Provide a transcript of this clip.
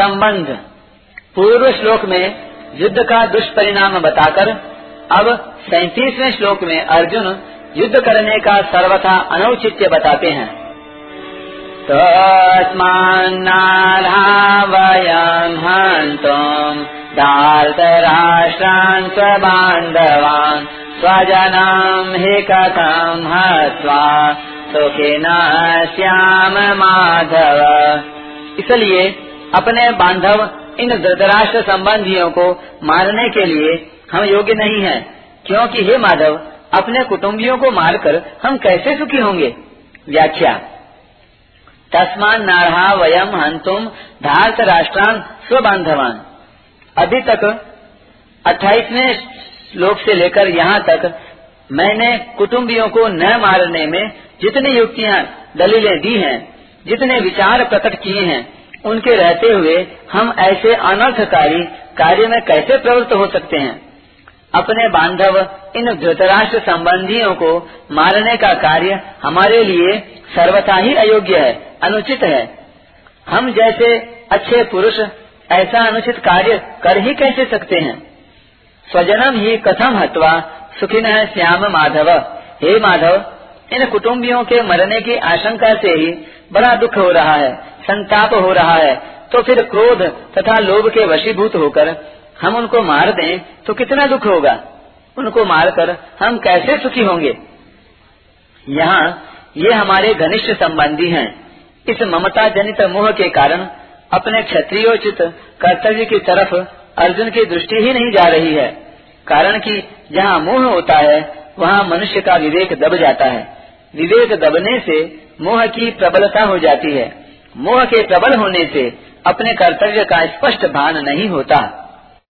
संबंध। पूर्व श्लोक में युद्ध का दुष्परिणाम बताकर, अब सैतीसवें श्लोक में अर्जुन युद्ध करने का सर्वथा अनौचित्य बताते हैं। वयम हन्तुम् धार्तराष्ट्रान् स्वबान्धवान् स्वजनम् हि कथम् हत्वा सुखिना श्याम माधव। इसलिए अपने बांधव इन धृतराष्ट्र संबंधियों को मारने के लिए हम योग्य नहीं हैं, क्योंकि हे माधव अपने कुटुंबियों को मारकर हम कैसे सुखी होंगे? व्याख्या। तस्मान नारहा वयम हंतुम धारत राष्ट्रान स्वबांधवान अभी तक अट्ठाईसवें श्लोक से लेकर यहाँ तक मैंने कुटुंबियों को न मारने में जितनी युक्तियाँ दलीलें दी हैं जितने विचार प्रकट किए हैं उनके रहते हुए हम ऐसे अनर्थकारी कार्य में कैसे प्रवृत्त हो सकते हैं? अपने बांधव इन धृतराष्ट्र संबंधियों को मारने का कार्य हमारे लिए सर्वथा ही अयोग्य है, अनुचित है। हम जैसे अच्छे पुरुष ऐसा अनुचित कार्य कर ही कैसे सकते हैं? स्वजनम ही कथम हत्वा सुखिन श्याम माधव। हे माधव, इन कुटुंबियों के मरने की आशंका से ही बड़ा दुख हो रहा है, संताप हो रहा है तो फिर क्रोध तथा लोभ के वशीभूत होकर हम उनको मार दें तो कितना दुख होगा? उनको मारकर हम कैसे सुखी होंगे? यहाँ ये हमारे घनिष्ठ संबंधी हैं। इस ममता जनित मोह के कारण अपने क्षत्रियोचित कर्तव्य की तरफ़ अर्जुन की दृष्टि ही नहीं जा रही है। कारण कि जहाँ मोह होता है, वहाँ मनुष्य का विवेक दब जाता है। विवेक दबने से मोह की प्रबलता हो जाती है। मोह के प्रबल होने से अपने कर्तव्य का स्पष्ट भान नहीं होता।